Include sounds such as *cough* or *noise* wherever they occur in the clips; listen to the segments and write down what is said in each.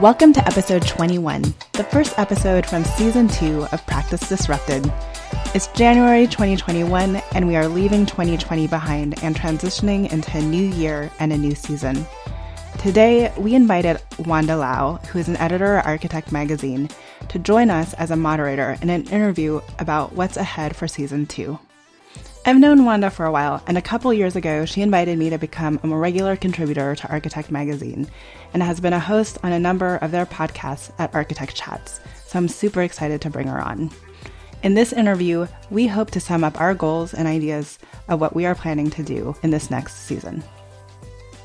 Welcome to episode 21, the first episode from season two of Practice Disrupted. It's January 2021, and we are leaving 2020 behind and transitioning into a new year and a new season. Today, we invited Wanda Lau, who is an editor at Architect Magazine, to join us as a moderator in an interview about what's ahead for season two. I've known Wanda for a while, and a couple years ago, she invited me to become a more regular contributor to Architect Magazine and has been a host on a number of their podcasts at Architect Chats, so I'm super excited to bring her on. In this interview, we hope to sum up our goals and ideas of what we are planning to do in this next season.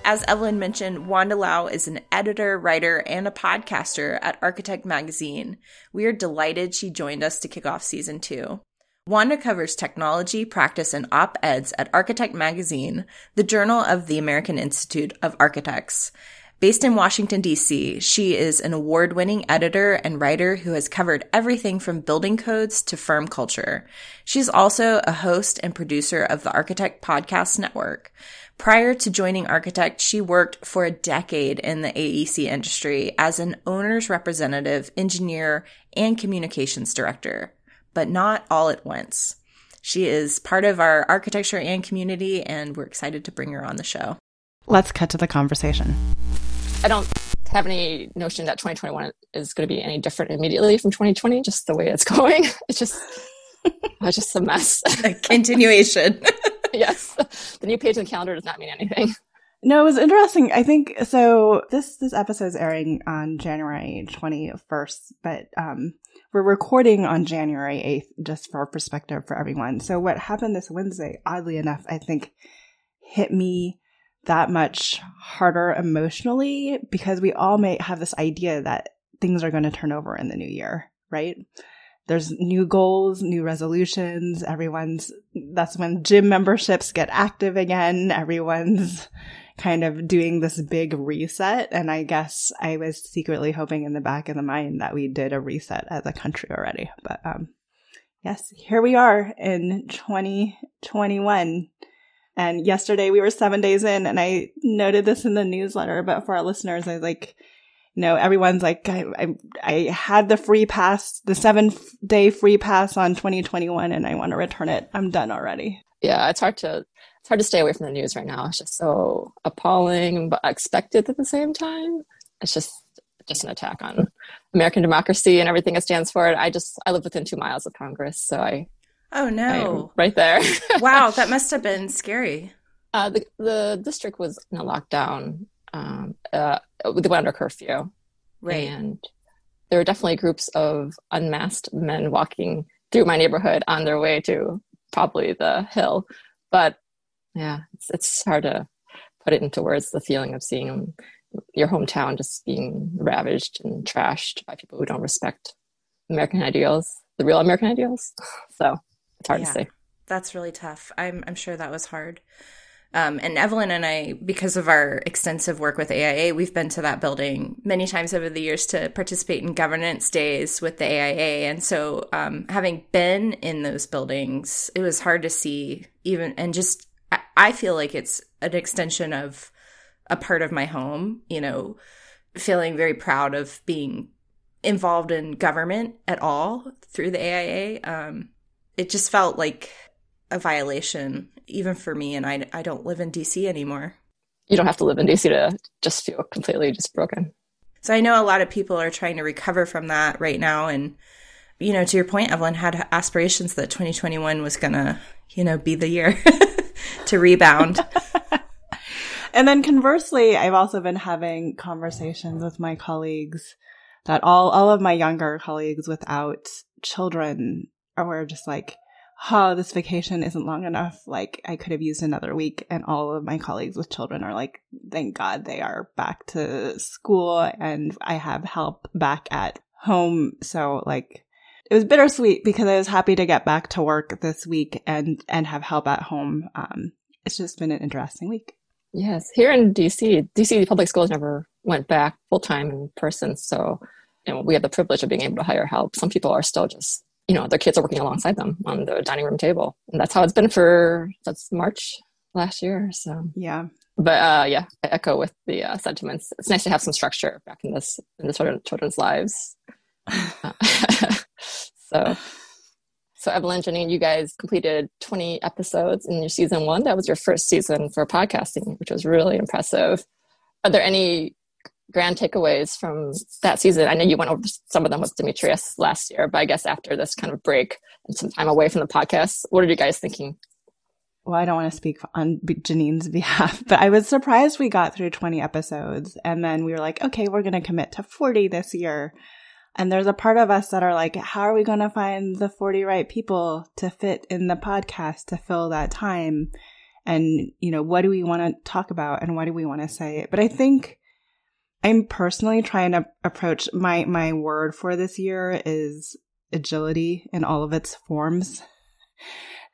As Evelyn mentioned, Wanda Lau is an editor, writer, and a podcaster at Architect Magazine. We are delighted she joined us to kick off season two. Wanda covers technology, practice, and op eds at Architect Magazine, the journal of the American Institute of Architects. Based in Washington, D.C., she is an award winning editor and writer who has covered everything from building codes to firm culture. She's also a host and producer of the Architect Podcast Network. Prior to joining Architect, she worked for a decade in the AEC industry as an owner's representative, engineer, and communications director but not all at once. She is part of our architecture and community, and we're excited to bring her on the show. Let's cut to the conversation. I don't have any notion that 2021 is going to be any different immediately from 2020, just the way it's *laughs* going. It's just, it's just a mess. A continuation. *laughs* *laughs* yes. The new page in the calendar does not mean anything. No, it was interesting. I think so. This this episode is airing on January twenty first, but um, we're recording on January eighth, just for perspective for everyone. So what happened this Wednesday, oddly enough, I think hit me that much harder emotionally because we all may have this idea that things are going to turn over in the new year, right? There's new goals, new resolutions. Everyone's, that's when gym memberships get active again. Everyone's kind of doing this big reset. And I guess I was secretly hoping in the back of the mind that we did a reset as a country already. But um, yes, here we are in 2021. And yesterday we were seven days in, and I noted this in the newsletter. But for our listeners, I was like, you know, everyone's like, I, I, I had the free pass, the seven day free pass on 2021, and I want to return it. I'm done already. Yeah, it's hard to it's hard to stay away from the news right now. It's just so appalling, but expected at the same time. It's just just an attack on American democracy and everything it stands for. I just I live within two miles of Congress, so I oh no, right there. *laughs* wow, that must have been scary. Uh, the the district was in a lockdown. Um, uh, they went under curfew, right? And there were definitely groups of unmasked men walking through my neighborhood on their way to probably the hill, but yeah. It's, it's hard to put it into words the feeling of seeing your hometown just being ravaged and trashed by people who don't respect american ideals the real american ideals. *sighs* So it's hard yeah, to say. That's really tough. I'm i'm sure that was hard. Um, and Evelyn and I, because of our extensive work with AIA, we've been to that building many times over the years to participate in governance days with the AIA. And so, um, having been in those buildings, it was hard to see even, and just I feel like it's an extension of a part of my home, you know, feeling very proud of being involved in government at all through the AIA. Um, it just felt like a violation, even for me. And I, I don't live in DC anymore. You don't have to live in DC to just feel completely just broken. So I know a lot of people are trying to recover from that right now. And, you know, to your point, Evelyn had aspirations that 2021 was going to, you know, be the year. *laughs* to rebound. *laughs* and then conversely, I've also been having conversations with my colleagues that all, all of my younger colleagues without children are just like, oh, this vacation isn't long enough. Like I could have used another week. And all of my colleagues with children are like, thank God they are back to school and I have help back at home. So like it was bittersweet because I was happy to get back to work this week and, and have help at home. Um, it's just been an interesting week. Yes. Here in DC, DC public schools never went back full time in person. So, you know, we have the privilege of being able to hire help. Some people are still just you know, their kids are working alongside them on the dining room table. And that's how it's been for that's March last year. So yeah. But uh, yeah, I echo with the uh, sentiments. It's nice to have some structure back in this in the children, children's lives. *laughs* *laughs* so, so Evelyn, Janine, you guys completed 20 episodes in your season one. That was your first season for podcasting, which was really impressive. Are there any grand takeaways from that season? I know you went over some of them with Demetrius last year, but I guess after this kind of break and some time away from the podcast, what are you guys thinking? Well, I don't want to speak on Janine's behalf, but I was surprised we got through 20 episodes and then we were like, okay, we're going to commit to 40 this year. And there's a part of us that are like, how are we going to find the 40 right people to fit in the podcast to fill that time? And, you know, what do we want to talk about and what do we want to say? It? But I think I'm personally trying to approach my my word for this year is agility in all of its forms.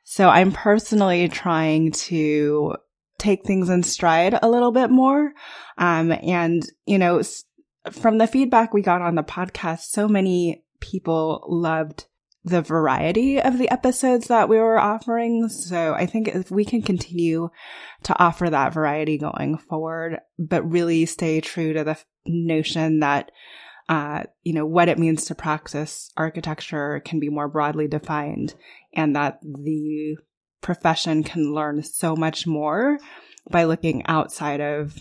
So I'm personally trying to take things in stride a little bit more. Um, and you know, from the feedback we got on the podcast, so many people loved the variety of the episodes that we were offering. So I think if we can continue to offer that variety going forward, but really stay true to the notion that, uh, you know, what it means to practice architecture can be more broadly defined and that the profession can learn so much more by looking outside of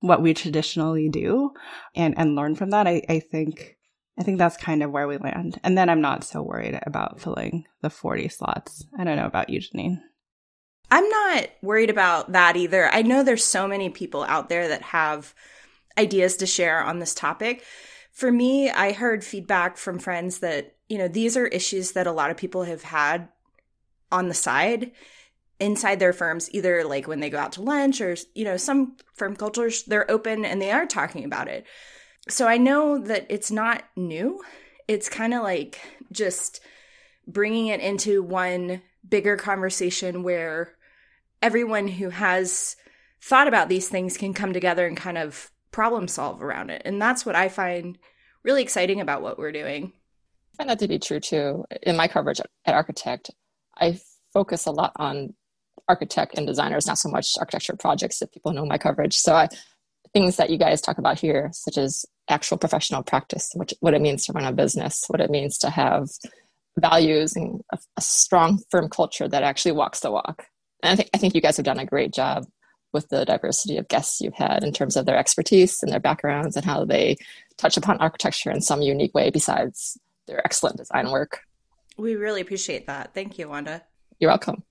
what we traditionally do and, and learn from that. I, I think I think that's kind of where we land. And then I'm not so worried about filling the 40 slots. I don't know about you, Janine. I'm not worried about that either. I know there's so many people out there that have ideas to share on this topic. For me, I heard feedback from friends that, you know, these are issues that a lot of people have had on the side inside their firms, either like when they go out to lunch or, you know, some firm cultures, they're open and they are talking about it so I know that it's not new. It's kind of like just bringing it into one bigger conversation where everyone who has thought about these things can come together and kind of problem solve around it. And that's what I find really exciting about what we're doing. I find that to be true too. In my coverage at Architect, I focus a lot on architect and designers, not so much architecture projects if people know my coverage. So I things that you guys talk about here, such as actual professional practice, which, what it means to run a business, what it means to have values and a, a strong, firm culture that actually walks the walk. And I think, I think you guys have done a great job with the diversity of guests you've had in terms of their expertise and their backgrounds and how they touch upon architecture in some unique way besides their excellent design work. We really appreciate that. Thank you, Wanda. You're welcome.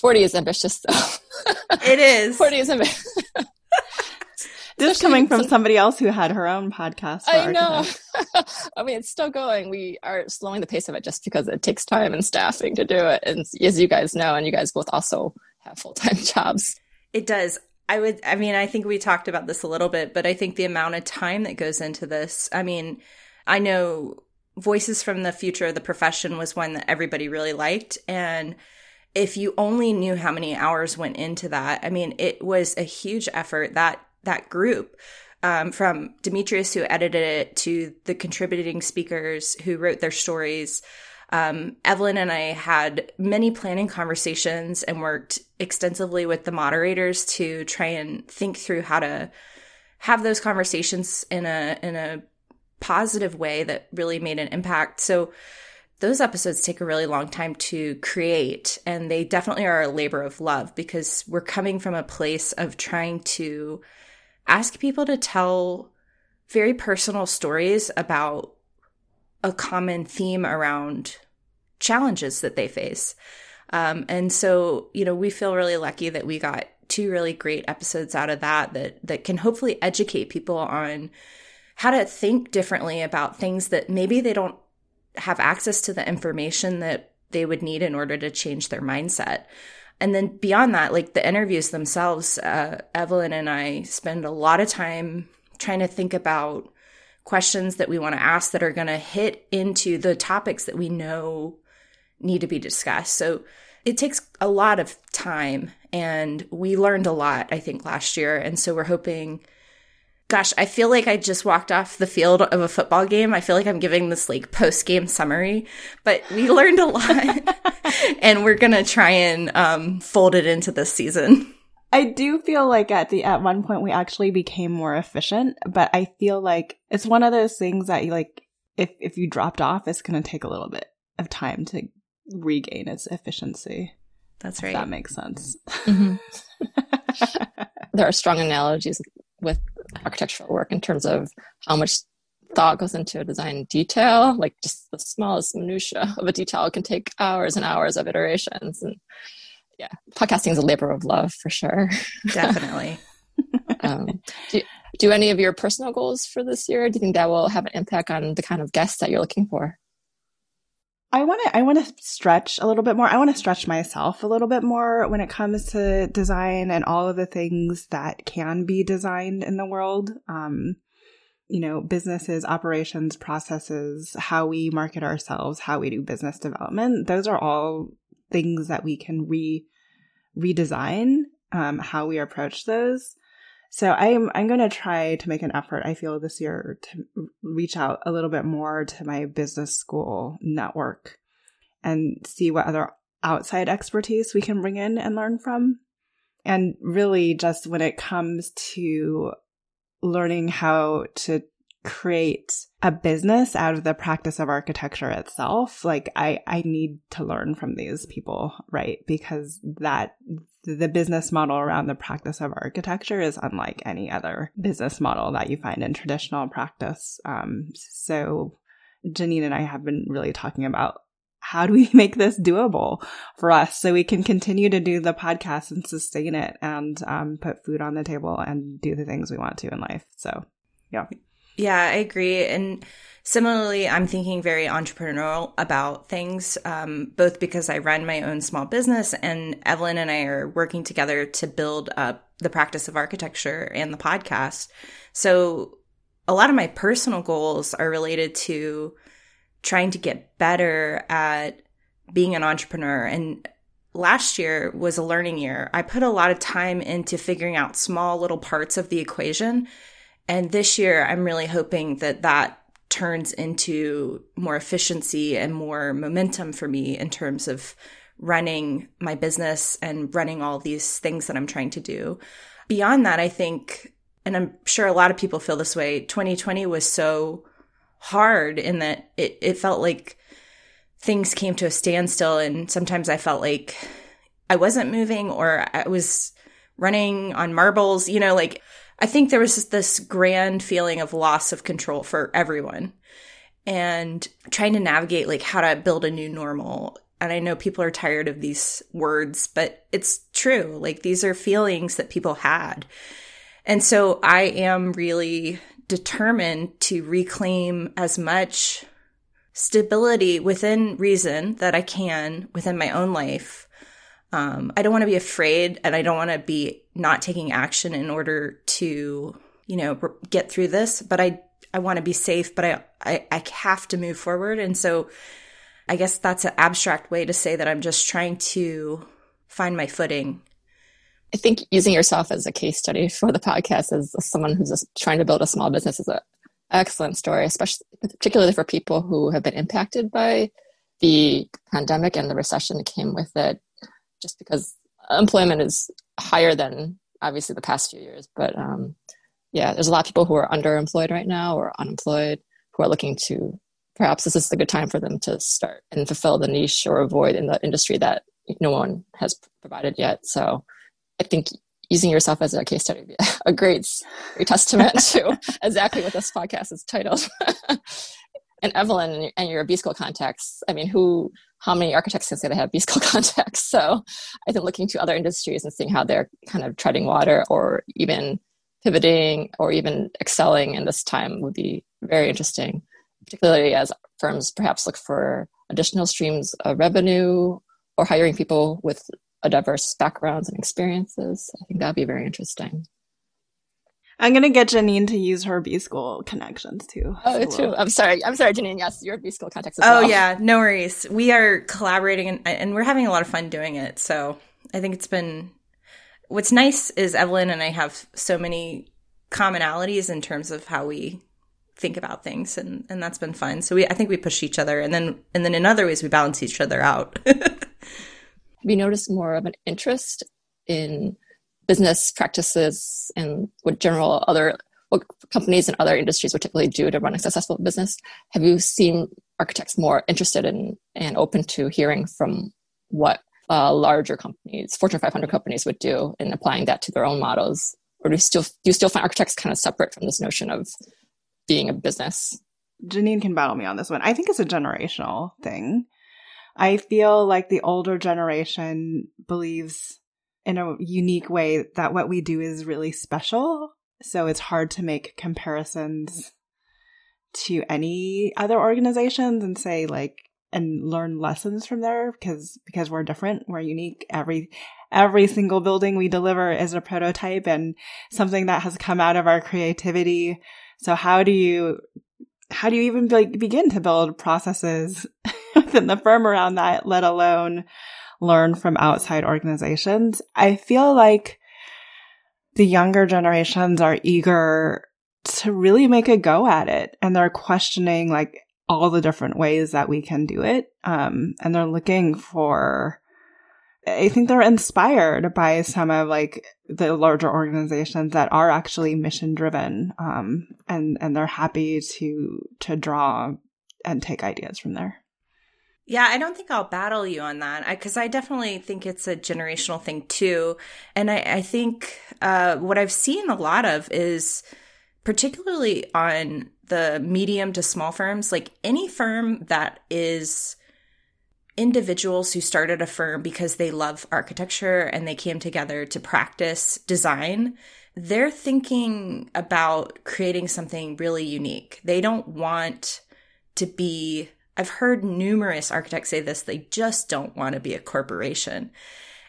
40 is ambitious, though. It is. *laughs* 40 is ambitious. *laughs* This coming from somebody else who had her own podcast. I know. *laughs* I mean, it's still going. We are slowing the pace of it just because it takes time and staffing to do it. And as you guys know, and you guys both also have full time jobs. It does. I would, I mean, I think we talked about this a little bit, but I think the amount of time that goes into this, I mean, I know Voices from the Future of the Profession was one that everybody really liked. And if you only knew how many hours went into that, I mean, it was a huge effort. That that group um, from Demetrius, who edited it, to the contributing speakers who wrote their stories. Um, Evelyn and I had many planning conversations and worked extensively with the moderators to try and think through how to have those conversations in a in a positive way that really made an impact. So those episodes take a really long time to create and they definitely are a labor of love because we're coming from a place of trying to ask people to tell very personal stories about a common theme around challenges that they face. Um, and so, you know, we feel really lucky that we got two really great episodes out of that that that can hopefully educate people on how to think differently about things that maybe they don't have access to the information that they would need in order to change their mindset. And then beyond that, like the interviews themselves, uh, Evelyn and I spend a lot of time trying to think about questions that we want to ask that are going to hit into the topics that we know need to be discussed. So it takes a lot of time and we learned a lot, I think, last year. And so we're hoping gosh, I feel like I just walked off the field of a football game. I feel like I'm giving this like post game summary, but we *laughs* learned a lot *laughs* and we're going to try and um, fold it into this season. I do feel like at the at one point we actually became more efficient, but I feel like it's one of those things that you like if if you dropped off, it's going to take a little bit of time to regain its efficiency. That's right. that makes sense. Mm-hmm. *laughs* there are strong analogies with architectural work in terms of how much thought goes into a design detail like just the smallest minutia of a detail can take hours and hours of iterations. And yeah podcasting is a labor of love for sure. Definitely. *laughs* Um, do, do any of your personal goals for this year? Do you think that will have an impact on the kind of guests that you're looking for I want to I want to stretch a little bit more. I want to stretch myself a little bit more when it comes to design and all of the things that can be designed in the world. Um, you know, businesses, operations, processes, how we market ourselves, how we do business development. Those are all things that we can re redesign um, how we approach those. So I'm I'm going to try to make an effort. I feel this year to reach out a little bit more to my business school network and see what other outside expertise we can bring in and learn from. And really, just when it comes to learning how to create a business out of the practice of architecture itself like i i need to learn from these people right? Because that the business model around the practice of architecture is unlike any other business model that you find in traditional practice. Um, so janine and i have been really talking about how do we *laughs* make this doable for us so we can continue to do the podcast and sustain it and um, put food on the table and do the things we want to in life. So yeah yeah, I agree. And similarly, I'm thinking very entrepreneurial about things, um, both because I run my own small business and Evelyn and I are working together to build up the practice of architecture and the podcast. So a lot of my personal goals are related to trying to get better at being an entrepreneur. And last year was a learning year. I put a lot of time into figuring out small little parts of the equation and this year, I'm really hoping that that turns into more efficiency and more momentum for me in terms of running my business and running all these things that I'm trying to do. Beyond that, I think, and I'm sure a lot of people feel this way, 2020 was so hard in that it, it felt like things came to a standstill. And sometimes I felt like I wasn't moving or I was running on marbles, you know, like I think there was this grand feeling of loss of control for everyone and trying to navigate like how to build a new normal. And I know people are tired of these words, but it's true. Like these are feelings that people had. And so I am really determined to reclaim as much stability within reason that I can within my own life um, I don't want to be afraid and I don't want to be not taking action in order to, you know, get through this, but I, I want to be safe, but I, I, I have to move forward. And so I guess that's an abstract way to say that I'm just trying to find my footing. I think using yourself as a case study for the podcast as someone who's just trying to build a small business is an excellent story, especially particularly for people who have been impacted by the pandemic and the recession that came with it just because employment is higher than obviously the past few years. But um, yeah, there's a lot of people who are underemployed right now or unemployed who are looking to perhaps this is a good time for them to start and fulfill the niche or a void in the industry that no one has provided yet. So I think using yourself as a case study would be *laughs* a great, great testament *laughs* to exactly what this podcast is titled. *laughs* and Evelyn and your B school contacts, I mean, who, how many architects can say they have B school *laughs* contacts? So I think looking to other industries and seeing how they're kind of treading water or even pivoting or even excelling in this time would be very interesting, particularly as firms perhaps look for additional streams of revenue or hiring people with a diverse backgrounds and experiences. I think that'd be very interesting. I'm gonna get Janine to use her B school connections too. Oh, so true. I'm sorry. I'm sorry, Janine. Yes, your B school contacts. oh well. yeah, no worries. We are collaborating and, and we're having a lot of fun doing it. So I think it's been. What's nice is Evelyn and I have so many commonalities in terms of how we think about things, and and that's been fun. So we, I think we push each other, and then and then in other ways we balance each other out. *laughs* we notice more of an interest in business practices and what general other what companies and other industries would typically do to run a successful business. Have you seen architects more interested in and open to hearing from what uh, larger companies, Fortune 500 companies, would do in applying that to their own models? Or do you still do you still find architects kind of separate from this notion of being a business? Janine can battle me on this one. I think it's a generational thing. I feel like the older generation believes in a unique way that what we do is really special. So it's hard to make comparisons to any other organizations and say like and learn lessons from there because because we're different, we're unique. Every every single building we deliver is a prototype and something that has come out of our creativity. So how do you how do you even be- begin to build processes *laughs* within the firm around that, let alone learn from outside organizations. I feel like the younger generations are eager to really make a go at it and they're questioning like all the different ways that we can do it. Um, and they're looking for, I think they're inspired by some of like the larger organizations that are actually mission driven. Um, and, and they're happy to, to draw and take ideas from there. Yeah, I don't think I'll battle you on that because I, I, definitely think it's a generational thing too. And I, I think uh, what I've seen a lot of is particularly on the medium to small firms, like any firm that is individuals who started a firm because they love architecture and they came together to practice design, they're thinking about creating something really unique. They don't want to be I've heard numerous architects say this, they just don't want to be a corporation.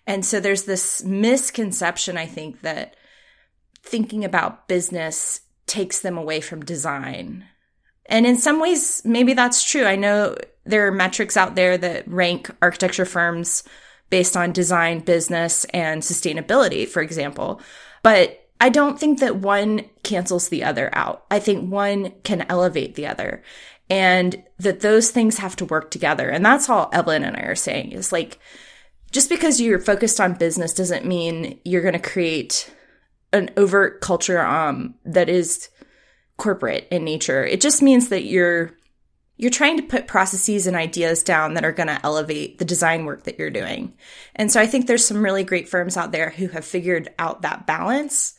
And so there's this misconception, I think, that thinking about business takes them away from design. And in some ways, maybe that's true. I know there are metrics out there that rank architecture firms based on design, business, and sustainability, for example. But I don't think that one cancels the other out. I think one can elevate the other and that those things have to work together. And that's all Evelyn and I are saying is like, just because you're focused on business doesn't mean you're going to create an overt culture um, that is corporate in nature. It just means that you're you're trying to put processes and ideas down that are going to elevate the design work that you're doing. And so I think there's some really great firms out there who have figured out that balance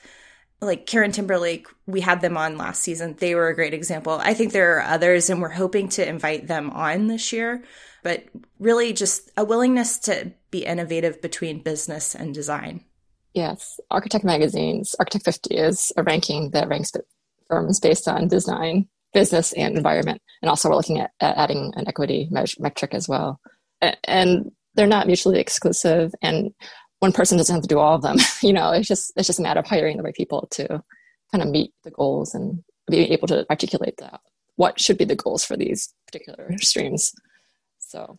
like KieranTimberlake, we had them on last season. They were a great example. I think there are others, and we're hoping to invite them on this year. But really, just a willingness to be innovative between business and design. Yes. Architect Magazine's Architect 50 is a ranking that ranks firms based on design, business, and environment. And also, we're looking at, at adding an equity metric as well. And they're not mutually exclusive. And one person doesn't have to do all of them. *laughs* you know, it's just it's just a matter of hiring the right people to kind of meet the goals and be able to articulate that what should be the goals for these particular streams. So,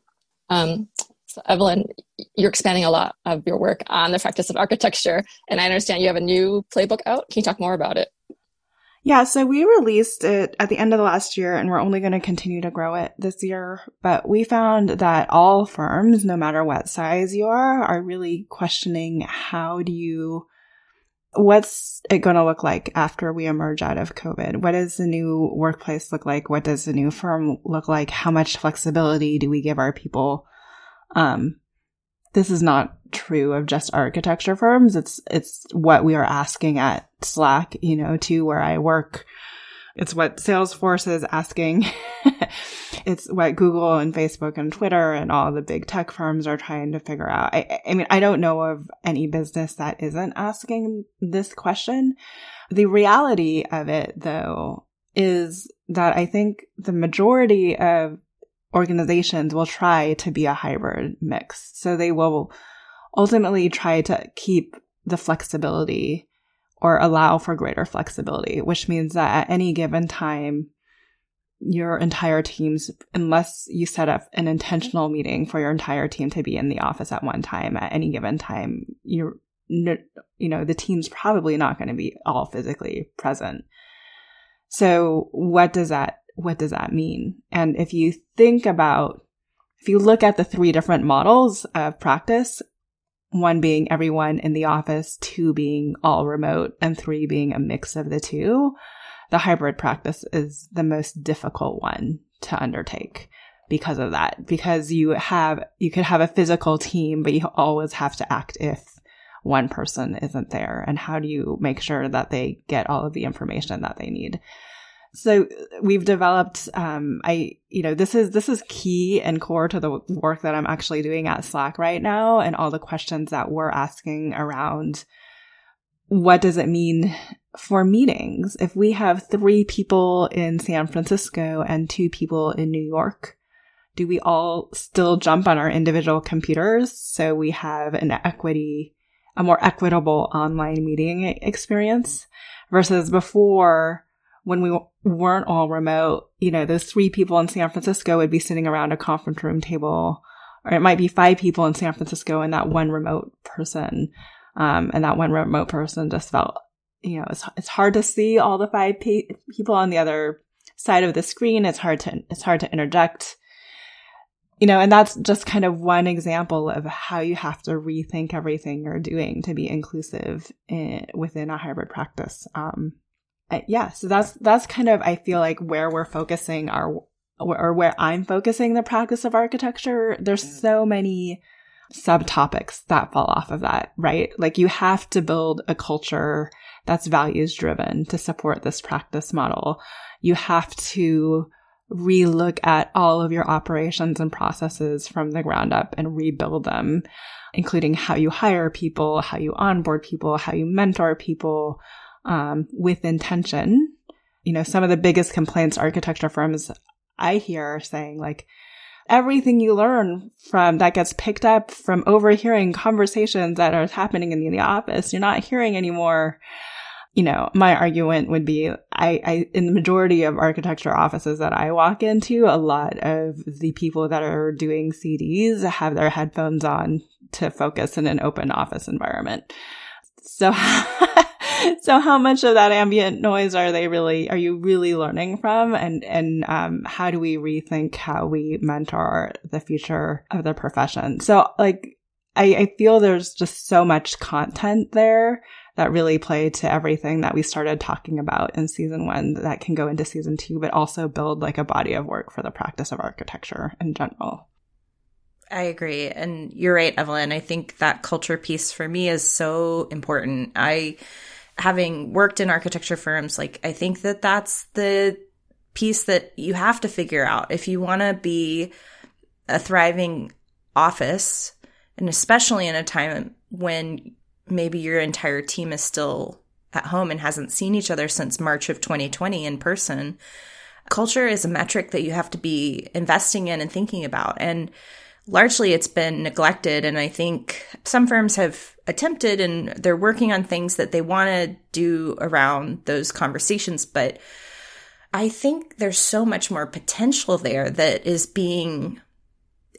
um, so Evelyn, you're expanding a lot of your work on the practice of architecture, and I understand you have a new playbook out. Can you talk more about it? Yeah, so we released it at the end of the last year and we're only going to continue to grow it this year. But we found that all firms, no matter what size you are, are really questioning how do you, what's it going to look like after we emerge out of COVID? What does the new workplace look like? What does the new firm look like? How much flexibility do we give our people? Um, this is not true of just architecture firms. It's, it's what we are asking at Slack, you know, to where I work. It's what Salesforce is asking. *laughs* it's what Google and Facebook and Twitter and all the big tech firms are trying to figure out. I, I mean, I don't know of any business that isn't asking this question. The reality of it though is that I think the majority of organizations will try to be a hybrid mix. So they will ultimately try to keep the flexibility or allow for greater flexibility, which means that at any given time, your entire teams, unless you set up an intentional meeting for your entire team to be in the office at one time at any given time, you're, you know, the team's probably not going to be all physically present. So what does that, what does that mean? And if you think about, if you look at the three different models of practice, one being everyone in the office, two being all remote, and three being a mix of the two, the hybrid practice is the most difficult one to undertake because of that. Because you have, you could have a physical team, but you always have to act if one person isn't there. And how do you make sure that they get all of the information that they need? So we've developed, um, I, you know, this is, this is key and core to the work that I'm actually doing at Slack right now and all the questions that we're asking around what does it mean for meetings? If we have three people in San Francisco and two people in New York, do we all still jump on our individual computers so we have an equity, a more equitable online meeting experience versus before when we weren't all remote, you know, those three people in San Francisco would be sitting around a conference room table, or it might be five people in San Francisco and that one remote person. Um, and that one remote person just felt, you know, it's, it's hard to see all the five pe- people on the other side of the screen. It's hard to, it's hard to interject. You know, and that's just kind of one example of how you have to rethink everything you're doing to be inclusive in, within a hybrid practice. Um, yeah, so that's that's kind of I feel like where we're focusing our or where I'm focusing the practice of architecture. There's mm. so many subtopics that fall off of that, right? Like you have to build a culture that's values driven to support this practice model. You have to relook at all of your operations and processes from the ground up and rebuild them, including how you hire people, how you onboard people, how you mentor people, um, with intention. You know, some of the biggest complaints architecture firms I hear are saying like, everything you learn from that gets picked up from overhearing conversations that are happening in the, office, you're not hearing anymore. You know, my argument would be I, I, in the majority of architecture offices that I walk into, a lot of the people that are doing CDs have their headphones on to focus in an open office environment. So *laughs* *laughs* so how much of that ambient noise are they really are you really learning from and and um, how do we rethink how we mentor the future of the profession so like I, I feel there's just so much content there that really play to everything that we started talking about in season one that can go into season two, but also build like a body of work for the practice of architecture in general. I agree. And you're right, Evelyn. I think that culture piece for me is so important. I having worked in architecture firms, like I think that that's the piece that you have to figure out if you want to be a thriving office, and especially in a time when maybe your entire team is still at home and hasn't seen each other since March of 2020 in person. Culture is a metric that you have to be investing in and thinking about. And largely it's been neglected. And I think some firms have attempted and they're working on things that they want to do around those conversations. But I think there's so much more potential there that is being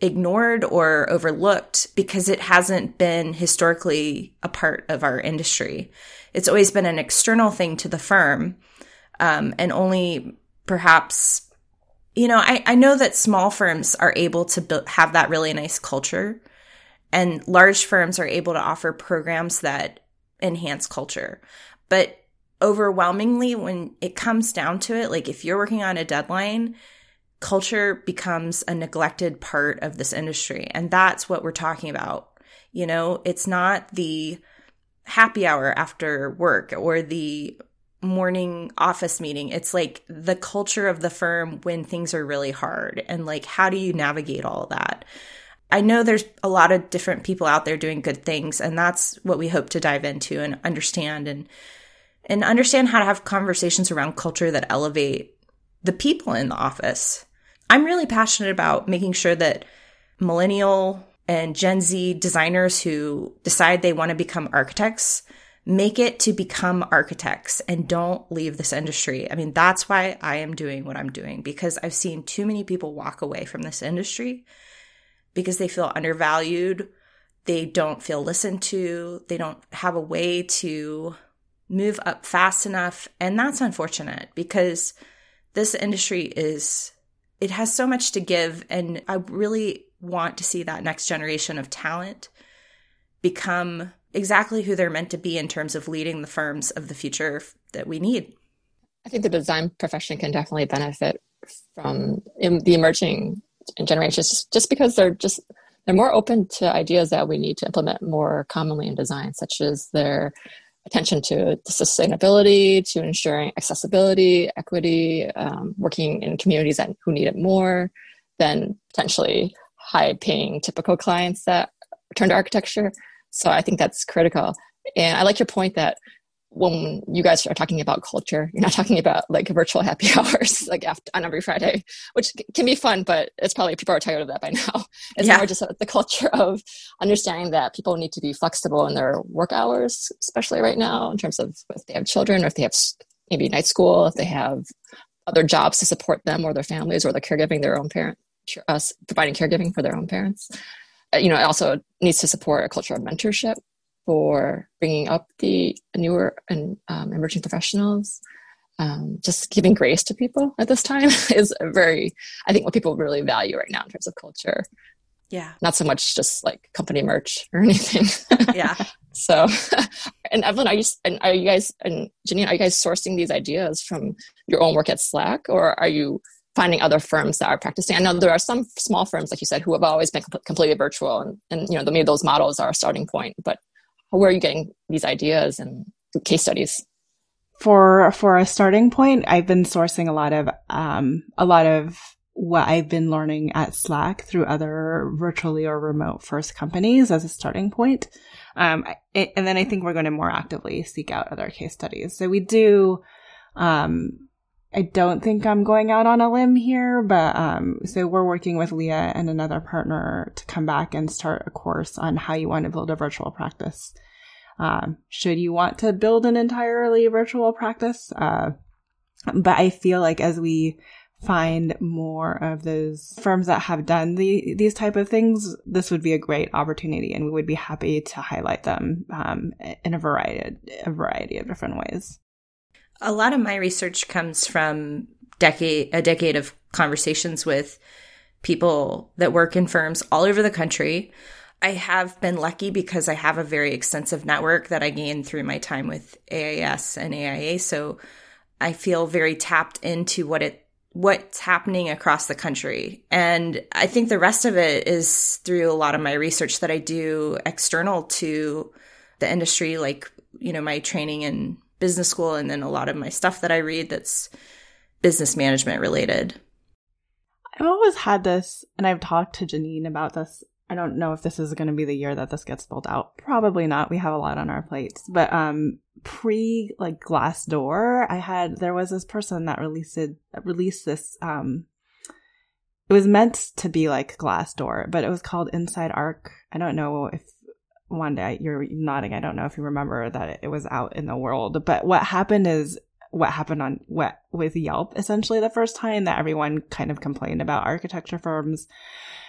ignored or overlooked because it hasn't been historically a part of our industry. It's always been an external thing to the firm, um, and only perhaps you know, I, I know that small firms are able to build, have that really nice culture, and large firms are able to offer programs that enhance culture. But overwhelmingly, when it comes down to it, like if you're working on a deadline, culture becomes a neglected part of this industry. And that's what we're talking about. You know, it's not the happy hour after work or the morning office meeting. It's like the culture of the firm when things are really hard and like how do you navigate all that? I know there's a lot of different people out there doing good things and that's what we hope to dive into and understand and and understand how to have conversations around culture that elevate the people in the office. I'm really passionate about making sure that millennial and Gen Z designers who decide they want to become architects make it to become architects and don't leave this industry. I mean, that's why I am doing what I'm doing because I've seen too many people walk away from this industry because they feel undervalued. They don't feel listened to. They don't have a way to move up fast enough. And that's unfortunate because this industry is, it has so much to give. And I really want to see that next generation of talent become exactly who they're meant to be in terms of leading the firms of the future that we need. I think the design profession can definitely benefit from the emerging generations just because they're just they're more open to ideas that we need to implement more commonly in design, such as their attention to sustainability, to ensuring accessibility, equity, um, working in communities that, who need it more than potentially high paying typical clients that turn to architecture. So I think that's critical. And I like your point that when you guys are talking about culture, you're not *laughs* talking about like virtual happy *laughs* hours like after, on every Friday, which can be fun, but it's probably people are tired of that by now. *laughs* It's yeah. more just the culture of understanding that people need to be flexible in their work hours, especially right now in terms of if they have children or if they have maybe night school, if they have other jobs to support them or their families or they're caregiving their own parents, us providing caregiving for their own parents. Uh, you know, it also needs to support a culture of mentorship for bringing up the newer and um, emerging professionals. Um, just giving grace to people at this time *laughs* is very, I think, what people really value right now in terms of culture. Yeah. Not so much just like company merch or *laughs* anything. yeah. *laughs* so, and Evelyn, are you, and are you guys, and Janine, are you guys sourcing these ideas from your own work at Slack or are you finding other firms that are practicing. I know there are some small firms, like you said, who have always been completely virtual, and, and you know maybe those models are a starting point. But where are you getting these ideas and case studies? For for a starting point, I've been sourcing a lot of um, a lot of what I've been learning at Slack through other virtually or remote first companies as a starting point. Um, and then I think we're going to more actively seek out other case studies. So we do um, I don't think I'm going out on a limb here, but um, so we're working with Leah and another partner to come back and start a course on how you want to build a virtual practice. Um, should you want to build an entirely virtual practice? Uh, but I feel like as we find more of those firms that have done the, these type of things, this would be a great opportunity, and we would be happy to highlight them um, in a variety, a variety of different ways. A lot of my research comes from decade a decade of conversations with people that work in firms all over the country. I have been lucky because I have a very extensive network that I gained through my time with AIAS and AIA. So I feel very tapped into what it what's happening across the country. And I think the rest of it is through a lot of my research that I do external to the industry, like, you know, my training in business school and then a lot of my stuff that I read that's business management related. I've always had this, and I've talked to Janine about this. I don't know if this is going to be the year that this gets built out. Probably not. We have a lot on our plates. But um pre like Glassdoor, I had there was this person that released released this um it was meant to be like Glassdoor, but it was called Inside Arc. I don't know if one day you're nodding. I don't know if you remember that it was out in the world, but what happened is what happened on what with Yelp essentially the first time that everyone kind of complained about architecture firms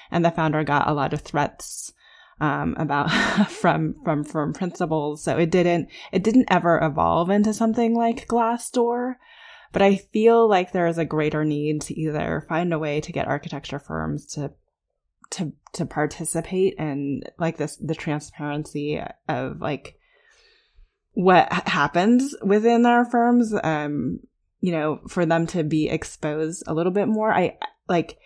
and the founder got a lot of threats um, about *laughs* from from from principals so it didn't it didn't ever evolve into something like Glassdoor but I feel like there is a greater need to either find a way to get architecture firms to to to participate and like this the transparency of like what happens within our firms um you know for them to be exposed a little bit more. I like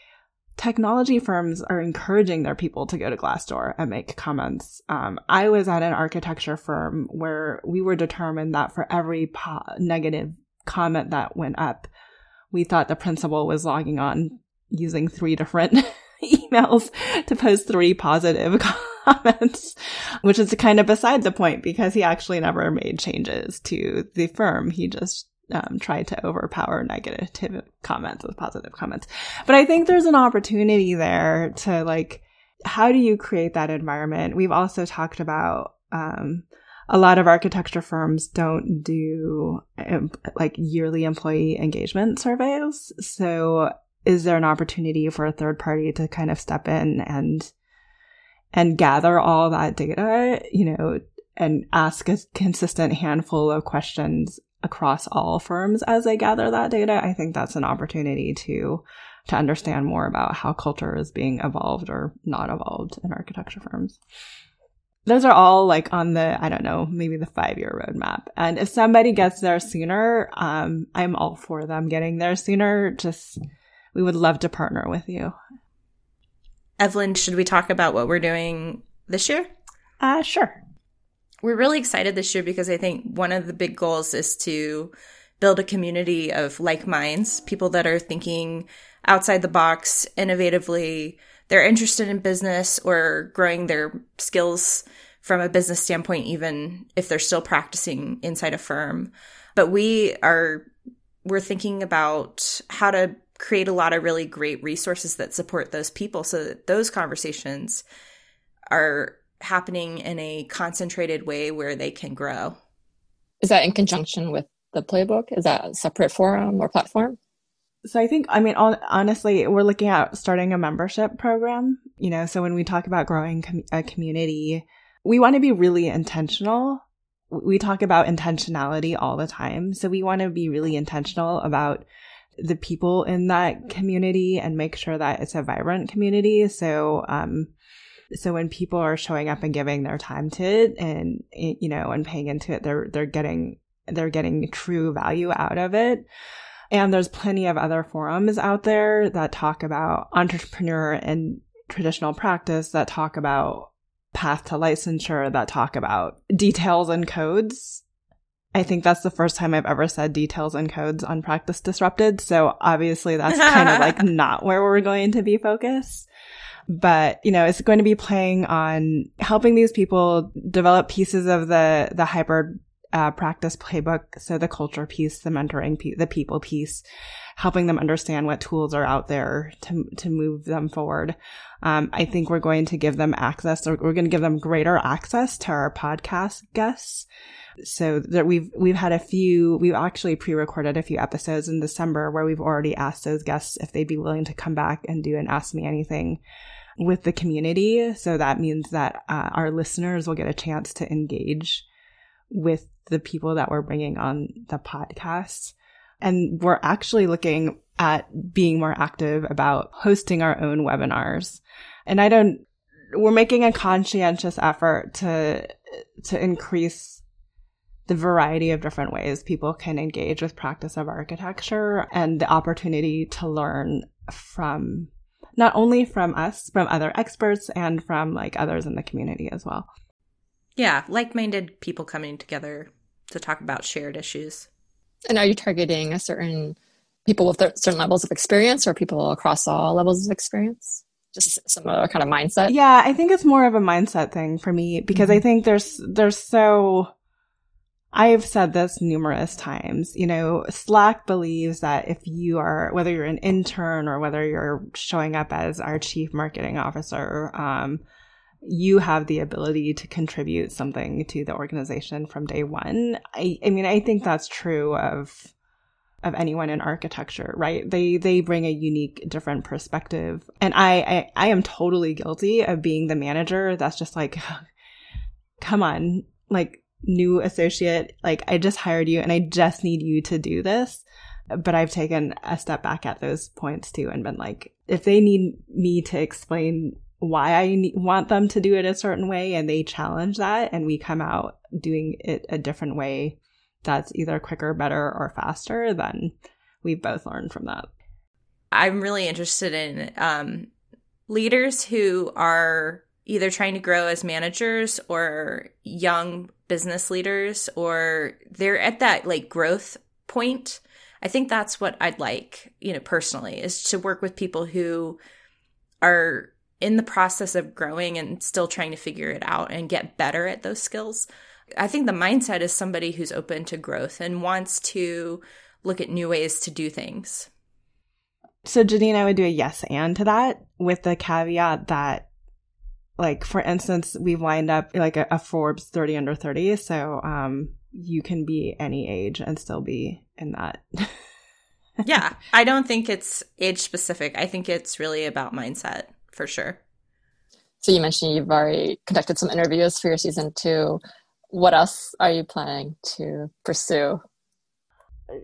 technology firms are encouraging their people to go to glassdoor and make comments. Um, i was at an architecture firm where we were determined that for every po- negative comment that went up we thought the principal was logging on using three different *laughs* *laughs* emails to post three positive *laughs* comments, which is kind of beside the point because he actually never made changes to the firm. He just um, try to overpower negative comments with positive comments. But I think there's an opportunity there to like, how do you create that environment? We've also talked about, um, a lot of architecture firms don't do um, like yearly employee engagement surveys. So is there an opportunity for a third party to kind of step in and and gather all that data, you know, and ask a consistent handful of questions across all firms as they gather that data, I think that's an opportunity to to understand more about how culture is being evolved or not evolved in architecture firms. Those are all like on the, I don't know, maybe the five year roadmap. And if somebody gets there sooner, um, I'm all for them getting there sooner. Just, we would love to partner with you. Evelyn, should we talk about what we're doing this year? Uh, sure we're really excited this year because I think one of the big goals is to build a community of like minds, people that are thinking outside the box, innovatively. They're interested in business or growing their skills from a business standpoint, even if they're still practicing inside a firm. But we are, we're thinking about how to create a lot of really great resources that support those people so that those conversations are happening in a concentrated way where they can grow. Is that in conjunction with the playbook? Is that a separate forum or platform? So I think, I mean, honestly, we're looking at starting a membership program. You know, so when we talk about growing com- a community, we want to be really intentional. We talk about intentionality all the time. So we want to be really intentional about the people in that community and make sure that it's a vibrant community. So, um, so when people are showing up and giving their time to it and, you know, and paying into it, they're, they're getting, they're getting true value out of it. And there's plenty of other forums out there that talk about entrepreneur and traditional practice that talk about path to licensure, that talk about details and codes. I think that's the first time I've ever said details and codes on practice disrupted. So obviously that's kind of like *laughs* not where we're going to be focused. But you know it's going to be playing on helping these people develop pieces of the the hybrid uh, practice playbook. So the culture piece the mentoring piece the people piece helping them understand what tools are out there to to move them forward. Um, i think we're going to give them access or we're going to give them greater access to our podcast guests so we've we've had a few we've actually pre-recorded a few episodes in december where we've already asked those guests if they'd be willing to come back and do an ask me anything with the community. So that means that uh, our listeners will get a chance to engage with the people that we're bringing on the podcast. And we're actually looking at being more active about hosting our own webinars. And I don't, we're making a conscientious effort to, to increase the variety of different ways people can engage with practice of architecture and the opportunity to learn from not only from us, from other experts and from like others in the community as well. Yeah, like-minded people coming together to talk about shared issues. And are you targeting a certain people with certain levels of experience or people across all levels of experience? Just some other kind of mindset? Yeah, I think it's more of a mindset thing for me because mm-hmm. I think there's there's so I've said this numerous times. You know, Slack believes that if you are, whether you're an intern or whether you're showing up as our chief marketing officer, um, you have the ability to contribute something to the organization from day one. I, I mean, I think that's true of of anyone in architecture, right? They they bring a unique, different perspective, and I I, I am totally guilty of being the manager that's just like, *laughs* come on, like new associate, like I just hired you and I just need you to do this. But I've taken a step back at those points too and been like, if they need me to explain why I need, want them to do it a certain way and they challenge that and we come out doing it a different way that's either quicker, better, or faster, then we've both learned from that. I'm really interested in um, leaders who are either trying to grow as managers or young business leaders or they're at that like growth point. I think that's what I'd like, you know, personally is to work with people who are in the process of growing and still trying to figure it out and get better at those skills. I think the mindset is somebody who's open to growth and wants to look at new ways to do things. So, Janine, I would do a yes and to that with the caveat that, like, for instance, we've lined up like a, a Forbes 30 under 30. So, um, you can be any age and still be in that. *laughs* yeah. I don't think it's age specific. I think it's really about mindset for sure. So, you mentioned you've already conducted some interviews for your season two. What else are you planning to pursue?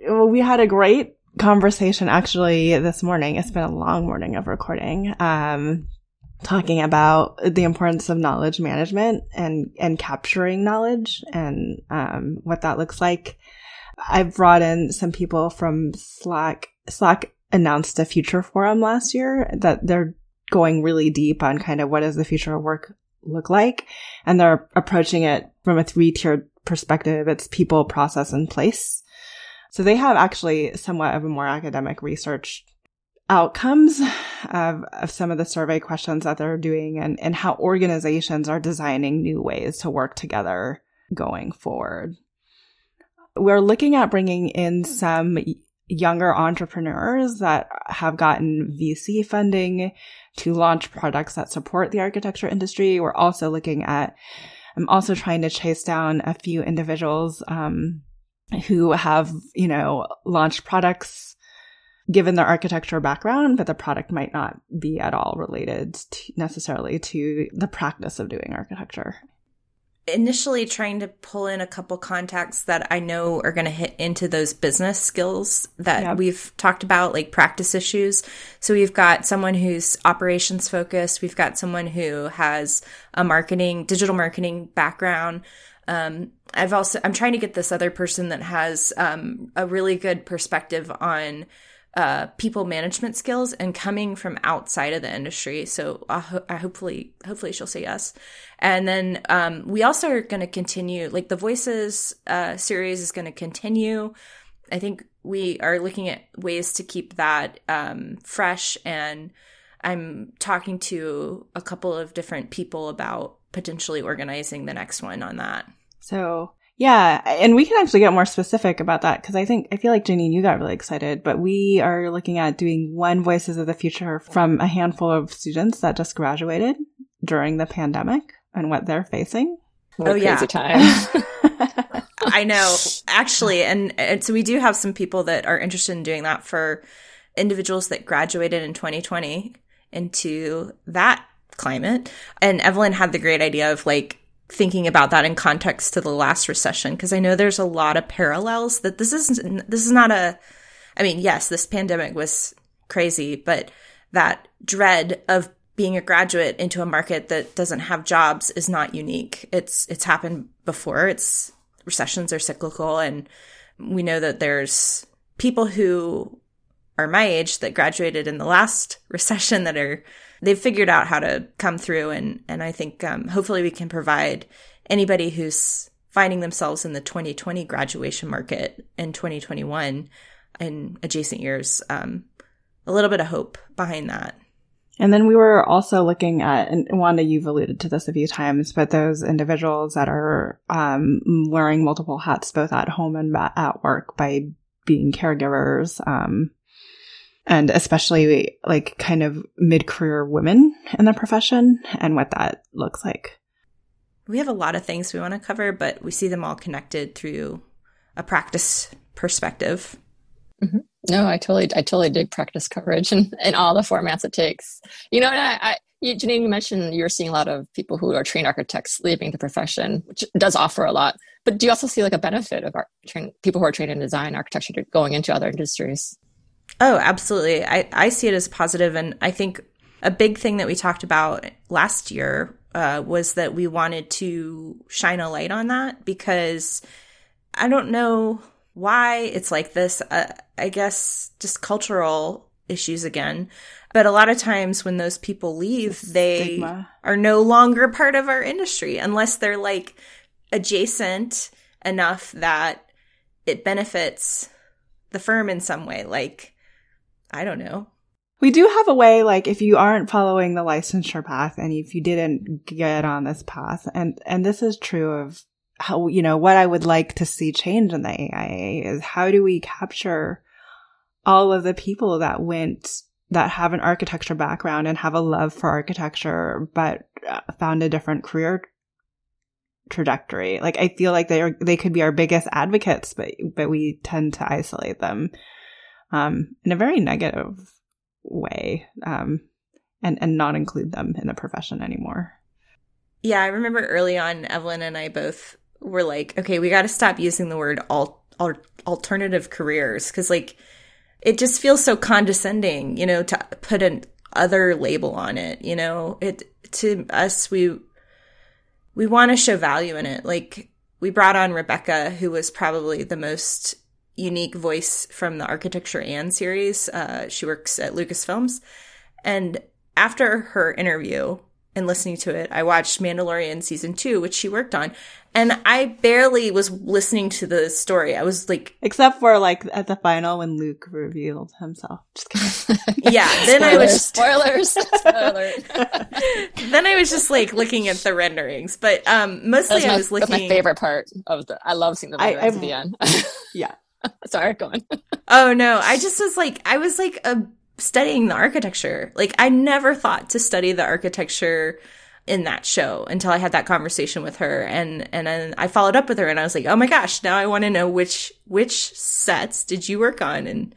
Well, we had a great conversation actually this morning. It's been a long morning of recording. Um, talking about the importance of knowledge management and and capturing knowledge and um, what that looks like. I've brought in some people from Slack. Slack announced a future forum last year that they're going really deep on kind of what does the future of work look like, and they're approaching it from a three tiered perspective. It's people, process, and place. So they have actually somewhat of a more academic research outcomes of, of some of the survey questions that they're doing and, and how organizations are designing new ways to work together going forward. We're looking at bringing in some younger entrepreneurs that have gotten VC funding to launch products that support the architecture industry. We're also looking at, I'm also trying to chase down a few individuals, um, who have, you know, launched products given their architecture background, but the product might not be at all related to necessarily to the practice of doing architecture. Initially, trying to pull in a couple contacts that I know are going to hit into those business skills that yep. we've talked about, like practice issues. So, we've got someone who's operations focused, we've got someone who has a marketing, digital marketing background. Um, I've also I'm trying to get this other person that has um, a really good perspective on uh, people management skills and coming from outside of the industry. So I, ho- I hopefully hopefully she'll say yes. And then um, we also are going to continue like the Voices uh, series is going to continue. I think we are looking at ways to keep that um, fresh and. I'm talking to a couple of different people about potentially organizing the next one on that. So yeah, and we can actually get more specific about that because I think I feel like Janine, you got really excited, but we are looking at doing one Voices of the Future from a handful of students that just graduated during the pandemic and what they're facing. What oh yeah, time. *laughs* *laughs* I know actually, and, and so we do have some people that are interested in doing that for individuals that graduated in 2020 into that climate. And Evelyn had the great idea of like thinking about that in context to the last recession because I know there's a lot of parallels that this is this is not a I mean, yes, this pandemic was crazy, but that dread of being a graduate into a market that doesn't have jobs is not unique. It's it's happened before. It's recessions are cyclical and we know that there's people who are my age that graduated in the last *laughs* recession that are they've figured out how to come through and and I think um, hopefully we can provide anybody who's finding themselves in the 2020 graduation market in 2021 and adjacent years um, a little bit of hope behind that. And then we were also looking at, and Wanda, you've alluded to this a few times, but those individuals that are um, wearing multiple hats both at home and at work by being caregivers, um, and especially like kind of mid career women in the profession and what that looks like. We have a lot of things we want to cover, but we see them all connected through a practice perspective. Mm-hmm. No, I totally, I totally dig practice coverage and, and all the formats it takes. You know, I, I you, Janine, you mentioned you're seeing a lot of people who are trained architects leaving the profession, which does offer a lot. But do you also see like a benefit of our train, people who are trained in design architecture going into other industries? Oh, absolutely. I, I see it as positive, and I think a big thing that we talked about last year uh, was that we wanted to shine a light on that because I don't know why it's like this. Uh, I guess just cultural issues again. But a lot of times when those people leave, they Stigma. are no longer part of our industry unless they're like adjacent enough that it benefits the firm in some way. Like I don't know. We do have a way, like if you aren't following the licensure path and if you didn't get on this path, and and this is true of how, you know, what I would like to see change in the AIA is how do we capture all of the people that went that have an architecture background and have a love for architecture, but uh, found a different career trajectory. Like I feel like they are they could be our biggest advocates, but but we tend to isolate them um, in a very negative way, um, and and not include them in the profession anymore. Yeah, I remember early on, Evelyn and I both were like, okay, we got to stop using the word al-, al- alternative careers because like it just feels so condescending, you know, to put an other label on it. You know, it to us we we want to show value in it. Like we brought on Rebecca, who was probably the most unique voice from the Architecture and series. Uh, she works at Lucasfilms, and after her interview, and listening to it. I watched Mandalorian season two, which she worked on, and I barely was listening to the story. I was like, except for like at the final when Luke revealed himself. Just kidding. *laughs* yeah. Then spoilers, I was spoilers. spoilers. *laughs* *laughs* then I was just like looking at the renderings, but um, mostly my, I was looking. That's my favorite part of the. I love seeing the renderings at the end. yeah. *laughs* Sorry, go on. oh no, I just was like, I was like a studying the architecture. Like I never thought to study the architecture in that show until I had that conversation with her and and then I followed up with her and I was like, "Oh my gosh, now I want to know which which sets did you work on?" And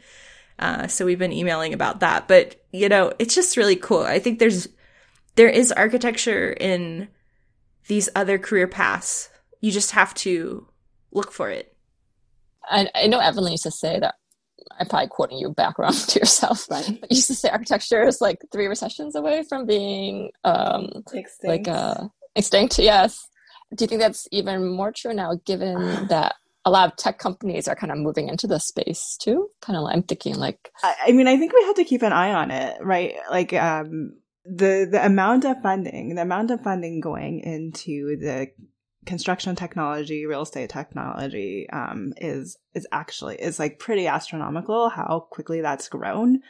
uh, so we've been emailing about that. But, you know, it's just really cool. I think there's there is architecture in these other career paths. You just have to look for it. I, I know Evelyn used to say that I'm probably quoting you background *laughs* to yourself. Right. But you used to say architecture is like three recessions away from being um, extinct. like uh, extinct. Yes. Do you think that's even more true now, given *sighs* that a lot of tech companies are kind of moving into the space too? Kind of, I'm thinking like. I mean, I think we have to keep an eye on it, right? Like, um, the the amount of funding, the amount of funding going into the construction technology, real estate technology, um, is is actually is like pretty astronomical. How quickly that's grown.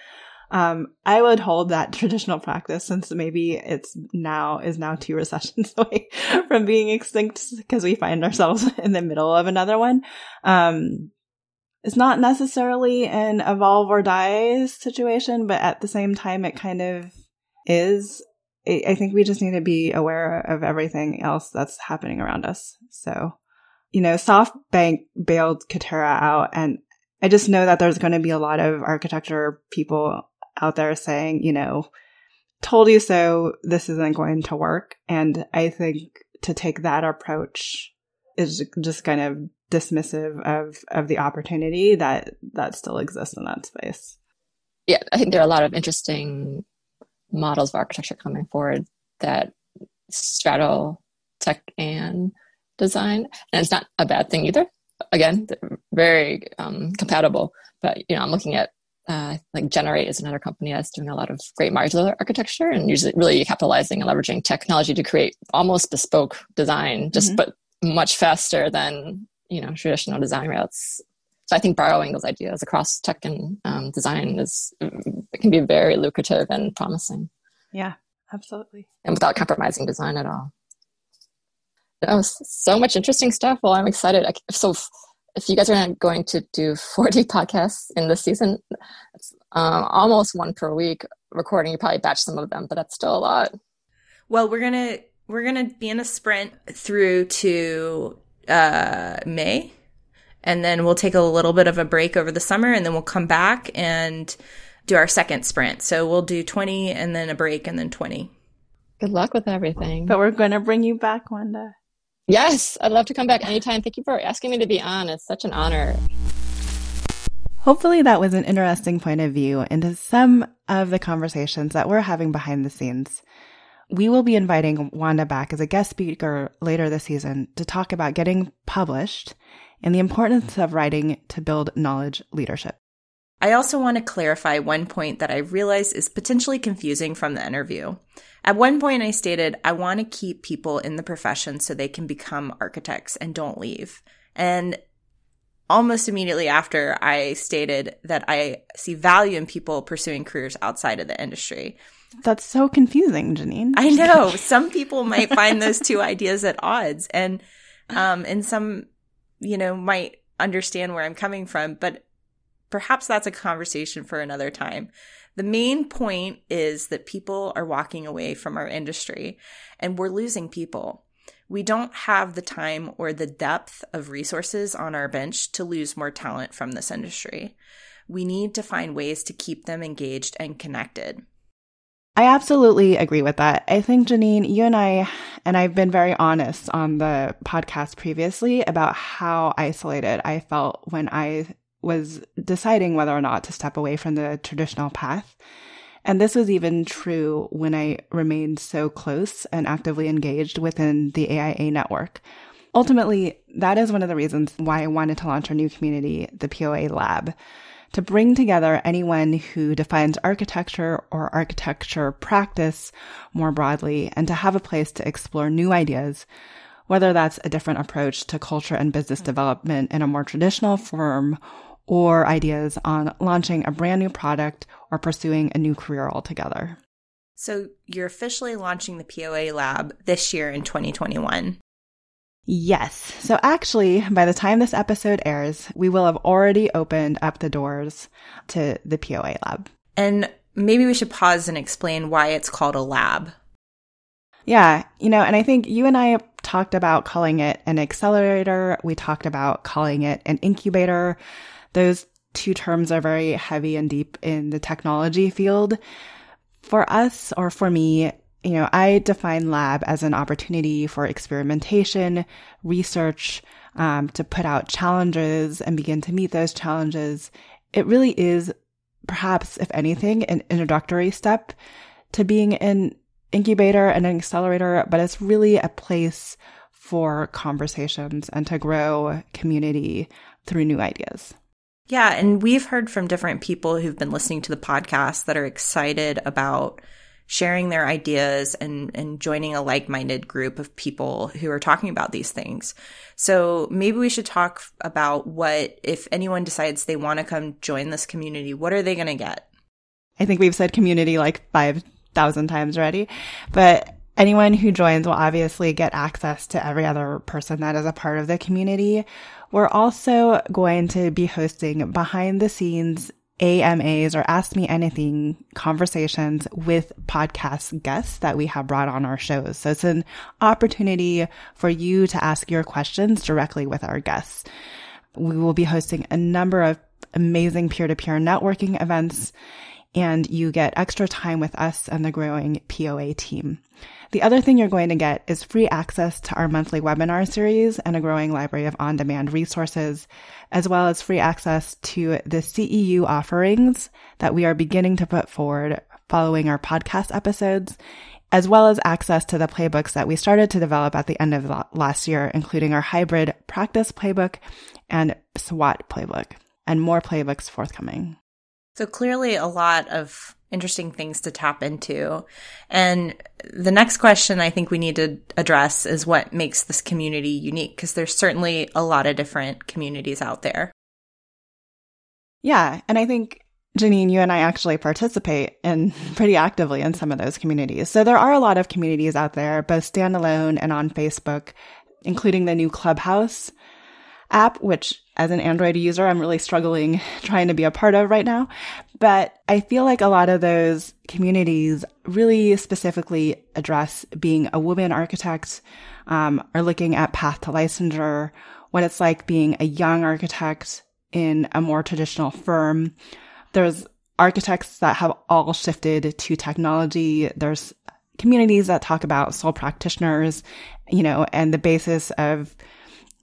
Um, I would hold that *laughs* traditional practice since maybe it's now is now two recessions *laughs* away from being extinct because we find ourselves *laughs* in the middle of another one. Um, it's not necessarily an evolve or die situation, but at the same time, it kind of is. I think we just need to be aware of everything else that's happening around us. So, you know, SoftBank bailed Katerra out, and I just know that there's going to be a lot of architecture people out there saying, you know, told you so, this isn't going to work. And I think to take that approach is just kind of dismissive of of the opportunity that that still exists in that space. Yeah, I think there are a lot of interesting models of architecture coming forward that straddle tech and design, and it's not a bad thing either. Again, very um, compatible. But you know, I'm looking at uh, like Generate is another company that's doing a lot of great modular architecture and usually really capitalizing and leveraging technology to create almost bespoke design, just mm-hmm. but much faster than you know traditional design routes. So I think borrowing those ideas across tech and um, design is it can be very lucrative and promising. Yeah, absolutely. And without compromising design at all. That was so much interesting stuff. Well, I'm excited. So if you guys are going to do *laughs* 40 podcasts in this season, it's um, almost one per week recording. You probably batch some of them, but that's still a lot. Well, we're gonna we're gonna be in a sprint through to uh, May, and then we'll take a little bit of a break over the summer, and then we'll come back and do our second sprint. So we'll do 20 and then a break and then 20. Good luck with everything. But we're going to bring you back, Wanda. Yes, I'd love to come back anytime. Thank you for asking me to be on. It's such an honor. Hopefully, that was an interesting point of view into some of the conversations that we're having behind the scenes. We will be inviting Wanda back as a guest speaker later this season to talk about getting published and the importance of writing to build knowledge leadership. I also want to clarify one point that I realize is potentially confusing from the interview. At one point, I stated, I want to keep people in the profession so they can become architects and don't leave. And almost immediately after, I stated that I see value in people pursuing careers outside of the industry. That's so confusing, Janine. I *laughs* know. Some people might find those two ideas at odds. And Um, and some, you know, might understand where I'm coming from, but perhaps that's a conversation for another time. The main point is that people are walking away from our industry and we're losing people. We don't have the time or the depth of resources on our bench to lose more talent from this industry. We need to find ways to keep them engaged and connected. I absolutely agree with that. I think, Janine, you and I, and I've been very honest on the podcast previously about how isolated I felt when I was deciding whether or not to step away from the traditional path. And this was even true when I remained so close and actively engaged within the AIA network. Ultimately, that is one of the reasons why I wanted to launch our new community, the POA Lab, to bring together anyone who defines architecture or architecture practice more broadly and to have a place to explore new ideas, whether that's a different approach to culture and business development in a more traditional form or ideas on launching a brand new product or pursuing a new career altogether. So, you're officially launching the POA Lab this year in 2021. Yes. So, actually, by the time this episode airs, we will have already opened up the doors to the POA Lab. And maybe we should pause and explain why it's called a lab. Yeah, you know, and I think you and I talked about calling it an accelerator. We talked about calling it an incubator. Those two terms are very heavy and deep in the technology field. For us, or for me, you know, I define lab as an opportunity for experimentation, research, um, to put out challenges and begin to meet those challenges. It really is perhaps, if anything, an introductory step to being an incubator and an accelerator, but it's really a place for conversations and to grow community through new ideas. Yeah, and we've heard from different people who've been listening to the podcast that are excited about sharing their ideas and, and joining a like-minded group of people who are talking about these things. So maybe we should talk about what, if anyone decides they want to come join this community, what are they going to get? I think we've said community like 5,000 times already, but anyone who joins will obviously get access to every other person that is a part of the community. We're also going to be hosting behind the scenes AMAs or Ask Me Anything conversations with podcast guests that we have brought on our shows. So it's an opportunity for you to ask your questions directly with our guests. We will be hosting a number of amazing peer to peer networking events and you get extra time with us and the growing POA team. The other thing you're going to get is free access to our monthly webinar series and a growing library of on-demand resources, as well as free access to the CEU offerings that we are beginning to put forward following our podcast episodes, as well as access to the playbooks that we started to develop at the end of last year, including our hybrid practice playbook and SWAT playbook, and more playbooks forthcoming. So clearly a lot of interesting things to tap into. And the next question I think we need to address is what makes this community unique because there's certainly a lot of different communities out there. Yeah, and I think Janine, you and I actually participate in *laughs* pretty actively in some of those communities. So there are a lot of communities out there, both standalone and on Facebook, including the new Clubhouse app, which as an Android user, I'm really struggling *laughs* trying to be a part of right now. But I feel like a lot of those communities really specifically address being a woman architect, um, or looking at path to licensure, what it's like being a young architect in a more traditional firm. There's architects that have all shifted to technology. There's communities that talk about sole practitioners, you know, and the basis of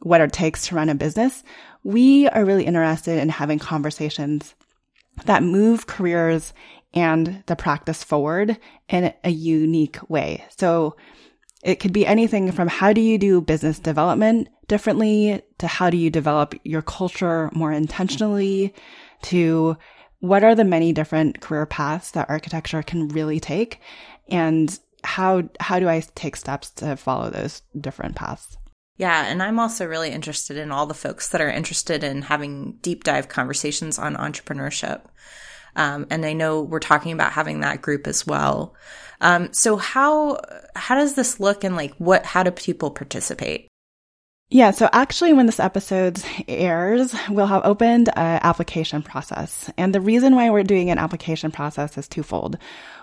what it takes to run a business. We are really interested in having conversations that move careers and the practice forward in a unique way. So it could be anything from how do you do business development differently to how do you develop your culture more intentionally to what are the many different career paths that architecture can really take and how how do I take steps to follow those different paths? Yeah, and I'm also really interested in all the folks that are interested in having deep dive conversations on entrepreneurship. Um, and I know we're talking about having that group as well. Um, so how how does this look and like what how do people participate? Yeah, so actually, when this episode airs, we'll have opened an application process. And the reason why we're doing an application process is twofold.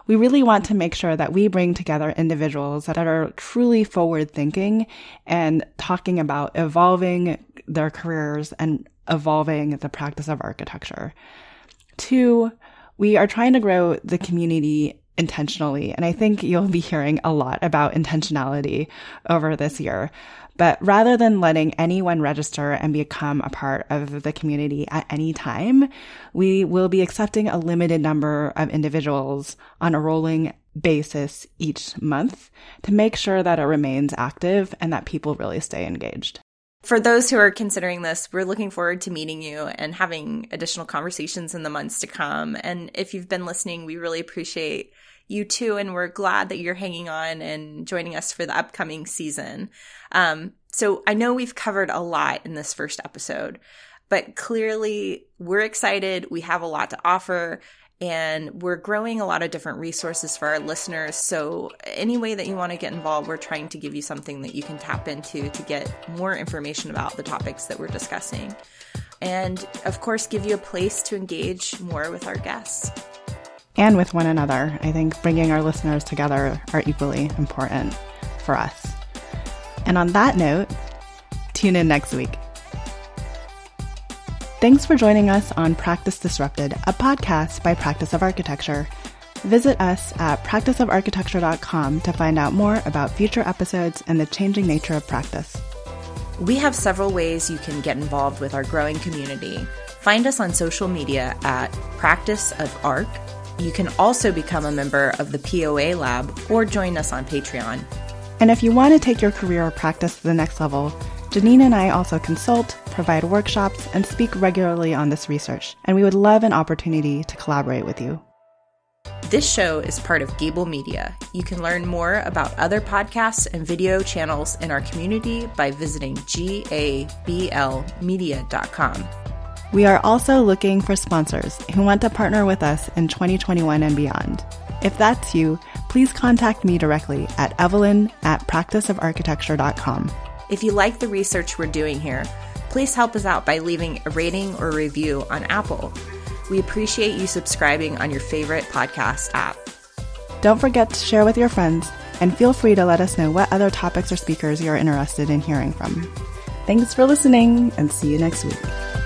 We really want to make sure that we bring together individuals that are truly forward thinking and talking about evolving their careers and evolving the practice of architecture. Two, we are trying to grow the community intentionally. And I think you'll be hearing a lot about intentionality over this year. But rather than letting anyone register and become a part of the community at any time, we will be accepting a limited number of individuals on a rolling basis each month to make sure that it remains active and that people really stay engaged. For those who are considering this, we're looking forward to meeting you and having additional conversations in the months to come. And if you've been listening, we really appreciate you too, and we're glad that you're hanging on and joining us for the upcoming season. Um, so I know we've covered a lot in this first episode, but clearly we're excited. We have a lot to offer and we're growing a lot of different resources for our listeners. So, any way that you want to get involved, we're trying to give you something that you can tap into to get more information about the topics that we're discussing. And of course, give you a place to engage more with our guests and with one another. I think bringing our listeners together are equally important for us. And on that note, tune in next week. Thanks for joining us on Practice Disrupted, a podcast by Practice of Architecture. Visit us at practiceofarchitecture.com to find out more about future episodes and the changing nature of practice. We have several ways you can get involved with our growing community. Find us on social media at Practice of Arc you can also become a member of the POA Lab or join us on Patreon. And if you want to take your career or practice to the next level, Janine and I also consult, provide workshops, and speak regularly on this research, and we would love an opportunity to collaborate with you. This show is part of Gabl Media. You can learn more about other podcasts and video channels in our community by visiting gablmedia.com. We are also looking for sponsors who want to partner with us in 2021 and beyond. If that's you, please contact me directly at evelyn at practiceofarchitecture.com. If you like the research we're doing here, please help us out by leaving a rating or review on Apple. We appreciate you subscribing on your favorite podcast app. Don't forget to share with your friends and feel free to let us know what other topics or speakers you're interested in hearing from. Thanks for listening and see you next week.